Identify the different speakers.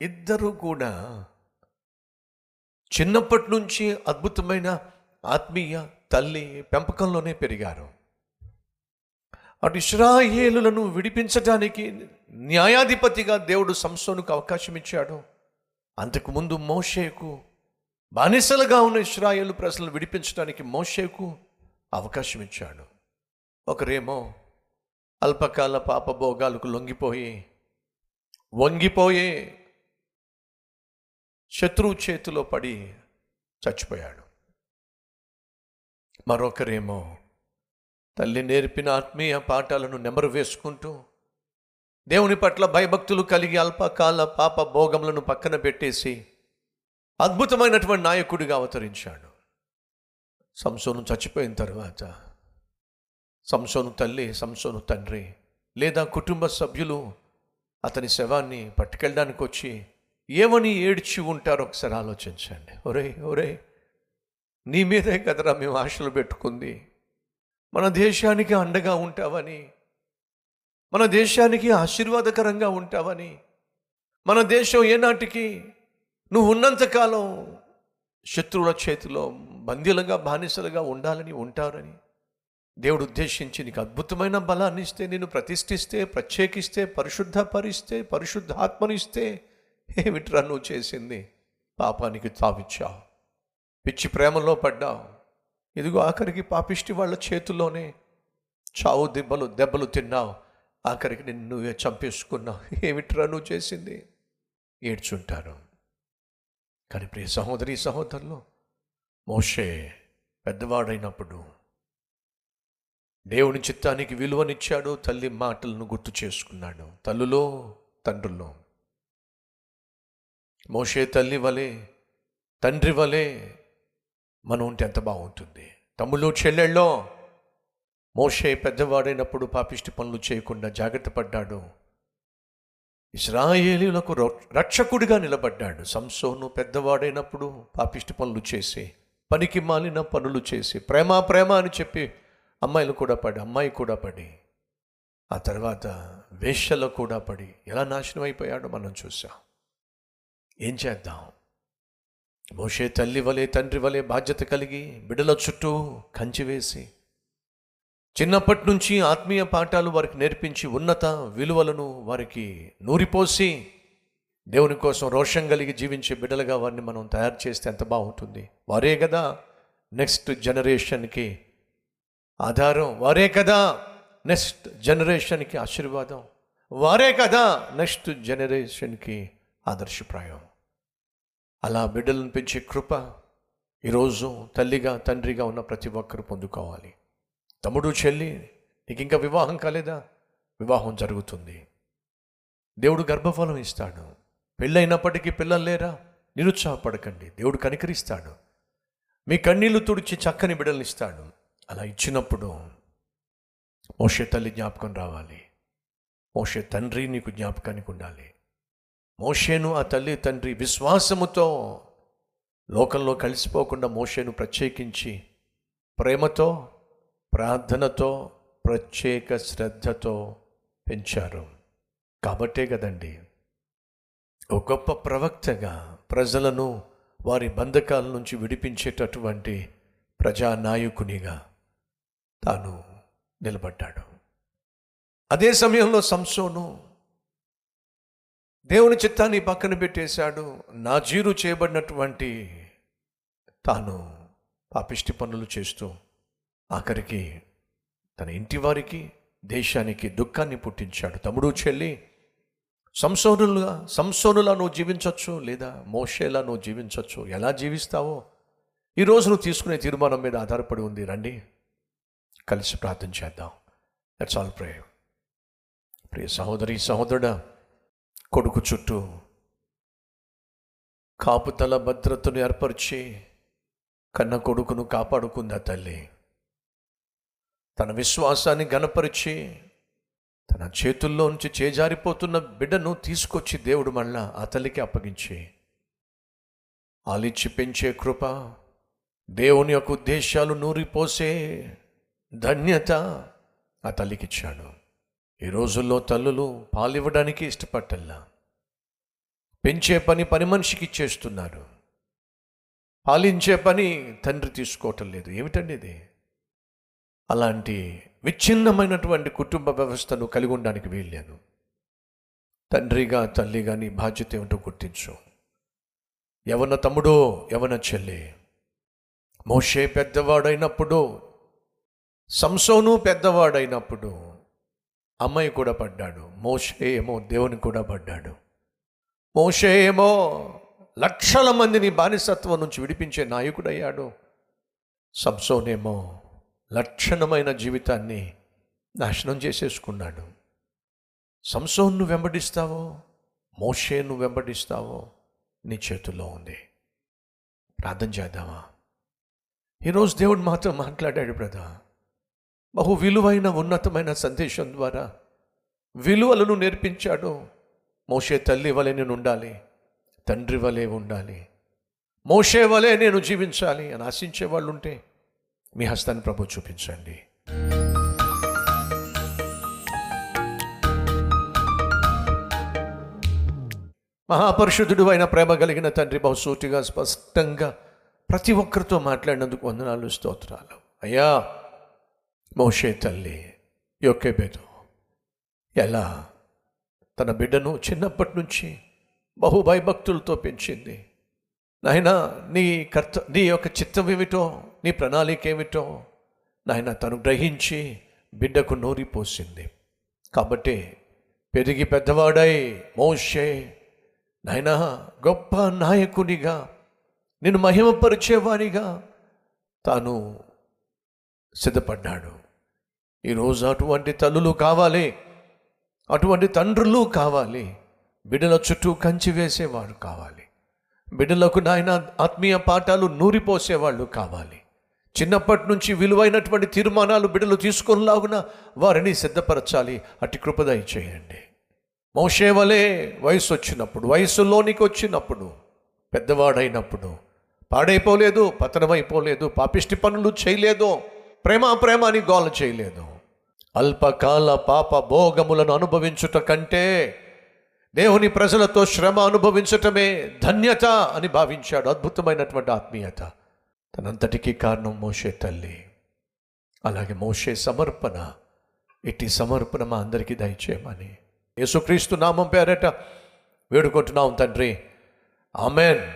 Speaker 1: ఇద్దరు కూడా చిన్నప్పటి నుంచి అద్భుతమైన ఆత్మీయ తల్లి పెంపకంలోనే పెరిగారు. అటు ఇస్రాయేలులను విడిపించటానికి న్యాయాధిపతిగా దేవుడు సంసోనుకు అవకాశం ఇచ్చాడు. అంతకుముందు మోషేకు బానిసలుగా ఉన్న ఇస్రాయేలు ప్రజలను విడిపించడానికి మోషేకు అవకాశం ఇచ్చాడు. ఒకరేమో అల్పకాల పాపభోగాలకు లొంగిపోయి వంగిపోయే శత్రువు చేతిలో పడి చచ్చిపోయాడు. మరొకరేమో తల్లి నేర్పిన ఆత్మీయ పాఠాలను నెమరు వేసుకుంటూ దేవుని పట్ల భయభక్తులు కలిగి అల్పకాల పాప భోగములను పక్కన పెట్టేసి అద్భుతమైనటువంటి నాయకుడిగా అవతరించాడు. సంసోను చచ్చిపోయిన తర్వాత సంసోను తల్లి సంసోను తండ్రి లేదా కుటుంబ సభ్యులు అతని శవాన్ని పట్టుకెళ్ళడానికి వచ్చి ఏమని ఏడ్చి ఉంటారో ఒకసారి ఆలోచించండి. ఒరే ఒరే నీ మీదే కదరా మేము ఆశలు పెట్టుకుంది. మన దేశానికి అండగా ఉంటావని మన దేశానికి ఆశీర్వాదకరంగా ఉంటావని మన దేశం ఏనాటికి నువ్వు ఉన్నంతకాలం శత్రువుల చేతిలో బందీలుగా బానిసలుగా ఉండాలని ఉంటారని దేవుడు ఉద్దేశించి నీకు అద్భుతమైన బలాన్ని ఇస్తే నేను ప్రతిష్ఠిస్తే ప్రత్యేకిస్తే పరిశుద్ధపరిస్తే పరిశుద్ధ ఆత్మనిస్తే ఏమిట్రా నువ్వు చేసింది? పాపానికి తావిచ్చావు. పిచ్చి ప్రేమలో పడ్డావు. ఇదిగో ఆఖరికి పాపిష్టి వాళ్ళ చేతుల్లోనే చావు దెబ్బలు దెబ్బలు తిన్నావు. ఆఖరికి నిన్ను నువ్వే చంపేసుకున్నావు. ఏమిట్రా నువ్వు చేసింది? ఏడ్చుంటాను. కానీ ప్రియ సహోదరి సహోదరులు మోషే పెద్దవాడైనప్పుడు దేవుని చిత్తానికి విలువనిచ్చాడు తల్లి మాటలను గుర్తు చేసుకున్నాడు. తల్లులో తండ్రుల్లో మోషే తల్లి వలె తండ్రి వలె మనం ఉంటే ఎంత బాగుంటుంది. తమ్ముళ్ళు చెల్లెళ్ళో మోషే పెద్దవాడైనప్పుడు పాపిష్టి పనులు చేయకుండా జాగ్రత్త పడ్డాడు. ఇస్రాయేలీలకు రక్షకుడిగా నిలబడ్డాడు. సంసోను పెద్దవాడైనప్పుడు పాపిష్టి పనులు చేసి పనికి మాలిన పనులు చేసి ప్రేమ ప్రేమ అని చెప్పి అమ్మాయిలు కూడా పడి అమ్మాయి కూడా పడి ఆ తర్వాత వేశ్యలో కూడా పడి ఎలా నాశనం అయిపోయాడో మనం చూసాం ఏం చేద్దాం? మోషే తల్లి వలె తండ్రి వలె బాధ్యత కలిగి బిడ్డల చుట్టూ కంచి వేసి చిన్నప్పటి నుంచి ఆత్మీయ పాఠాలు వారికి నేర్పించి ఉన్నత విలువలను వారికి నూరిపోసి దేవుని కోసం రోషం కలిగి జీవించే బిడ్డలుగా వారిని మనం తయారు చేస్తే ఎంత బాగుంటుంది? వారే కదా నెక్స్ట్ జనరేషన్కి ఆధారం. వారే కదా నెక్స్ట్ జనరేషన్కి ఆశీర్వాదం. వారే కదా నెక్స్ట్ జనరేషన్కి ఆదర్శప్రాయం. అలా బిడ్డలను పెంచే కృప ఈరోజు తల్లిగా తండ్రిగా ఉన్న ప్రతి ఒక్కరు పొందుకోవాలి. తమ్ముడు చెల్లి నీకు ఇంకా వివాహం కాలేదా? వివాహం జరుగుతుంది. దేవుడు గర్భఫలం ఇస్తాడు. పెళ్ళైనప్పటికీ పిల్లలు లేరా? నిరుత్సాహపడకండి. దేవుడు కనికరిస్తాడు. మీ కన్నీళ్ళు తుడిచి చక్కని బిడ్డలు ఇస్తాడు. అలా ఇచ్చినప్పుడు మోషే తల్లి జ్ఞాపకం రావాలి. మోషే తండ్రి నీకు జ్ఞాపకానికి ఉండాలి. మోషేను ఆ తల్లి తండ్రి విశ్వాసముతో లోకంలో కలిసిపోకుండా మోషేను ప్రత్యేకించి ప్రేమతో ప్రార్థనతో ప్రత్యేక శ్రద్ధతో పెంచారు. కాబట్టే కదండి ఒక గొప్ప ప్రవక్తగా ప్రజలను వారి బంధకాల నుంచి విడిపించేటటువంటి ప్రజానాయకునిగా తాను నిలబడ్డాడు. అదే సమయంలో సంసోను దేవుని చిత్తాన్ని పక్కన పెట్టేశాడు. నా జీరు చేయబడినటువంటి తాను పాపిష్టి పనులు చేస్తూ ఆఖరికి తన ఇంటి వారికి దేశానికి దుఃఖాన్ని పుట్టించాడు. తమ్ముడు చెల్లి సంసోనులుగా సంసోనులా నువ్వు జీవించవచ్చు లేదా మోషేలా నువ్వు జీవించవచ్చు ఎలా జీవిస్తావో? ఈరోజు నువ్వు తీసుకునే తీర్మానం మీద ఆధారపడి ఉంది. రండి కలిసి ప్రార్థన చేద్దాం. దట్స్ ఆల్ ప్రే ప్రియ సహోదరి సహోదరుడా కొడుకు చుట్టూ. కాపుతల భద్రతను ఏర్పరిచి కన్న కొడుకును కాపాడుకుందా తల్లి. తన విశ్వాసాన్ని గనపరిచి తన చేతుల్లోంచి చేజారిపోతున్న బిడ్డను తీసుకొచ్చి దేవుడు మళ్ళా ఆ తల్లికి అప్పగించి. ఆలిచ్చి పెంచే కృప దేవుని యొక్క ఉద్దేశాలు నూరిపోసే ధన్యత ఆ తల్లికిచ్చాడు ఈ రోజుల్లో తల్లులు పాలివ్వడానికి ఇష్టపట్టల్లా పెంచే పని పని మనిషికి ఇచ్చేస్తున్నారు పాలించే పని తండ్రి తీసుకోవటం లేదు. ఏమిటండి ఇది? అలాంటి విచ్ఛిన్నమైనటువంటి కుటుంబ వ్యవస్థను కలిగి ఉండడానికి వీల్లేదు. తండ్రిగా తల్లిగా నీ బాధ్యత ఏమిటో గుర్తించు. ఎవన తమ్ముడో ఎవన చెల్లి. మోషే పెద్దవాడైనప్పుడు సంసోను పెద్దవాడైనప్పుడు అమ్మాయి కూడా పడ్డాడు. మోషే ఏమో దేవుని కూడా పడ్డాడు. మోషే ఏమో లక్షల మందిని బానిసత్వం నుంచి విడిపించే నాయకుడయ్యాడు. సంసోనేమో లక్షణమైన జీవితాన్ని నాశనం చేసేసుకున్నాడు. సంసోన్ను వెంబడిస్తావో మోషేను వెంబడిస్తావో నీ చేతుల్లో ఉంది. ప్రార్థన చేద్దామా? ఈరోజు దేవుడు మాతో మాట్లాడాడు బ్రదా బహు విలువైన ఉన్నతమైన సందేశం ద్వారా విలువలను నేర్పించాడు. మోషే తల్లి వలె నేను ఉండాలి తండ్రి వలె ఉండాలి మోషే వలె నేను జీవించాలి అని ఆశించే వాళ్ళు ఉంటే మీ హస్తాన్ని ప్రభు చూపించండి. మహాపరిశుద్ధుడు అయిన ప్రేమ కలిగిన తండ్రి బహుసూటిగా స్పష్టంగా ప్రతి ఒక్కరితో మాట్లాడినందుకు వందనాలు స్తోత్రాలు. అయ్యా మోషే తల్లి యొక్కేబేదు ఎలా తన బిడ్డను చిన్నప్పటి నుంచి బహుభయభక్తులతో పెంచింది. నాయన నీ కర్త నీ యొక్క చిత్తం ఏమిటో నీ ప్రణాళిక ఏమిటో నాయన తను గ్రహించి బిడ్డకు నూరిపోసింది కాబట్టి పెరిగి పెద్దవాడై మోషే నాయన గొప్ప నాయకునిగా నిన్ను మహిమపరిచేవానిగా తాను సిద్ధపడ్డాడు. ఈరోజు అటువంటి తల్లులు కావాలి. అటువంటి తండ్రులు కావాలి. బిడ్డల చుట్టూ కంచి వేసేవాడు కావాలి. బిడ్డలకు నాయన ఆత్మీయ పాఠాలు నూరిపోసేవాళ్ళు కావాలి. చిన్నప్పటి నుంచి విలువైనటువంటి తీర్మానాలు బిడ్డలు తీసుకునిలాగున వారిని సిద్ధపరచాలి. అటు కృపదయ చేయండి. మోషే వయసు వచ్చినప్పుడు వయసులోనికి వచ్చినప్పుడు పెద్దవాడైనప్పుడు పాడైపోలేదు పతనమైపోలేదు పాపిష్టి పనులు చేయలేదు. ప్రేమ ప్రేమ అని గోల చేయలేదు. అల్పకాల పాప భోగములను అనుభవించుట కంటే దేవుని ప్రజలతో శ్రమ అనుభవించటమే ధన్యత అని భావించాడు అద్భుతమైనటువంటి ఆత్మీయత. తనంతటికీ కారణం మోషే తల్లి. అలాగే మోషే సమర్పణ. ఇట్టి సమర్పణ మా అందరికీ దయచేయమని. యేసుక్రీస్తు నామం పేరట వేడుకుంటున్నాం తండ్రి. ఆమెన్.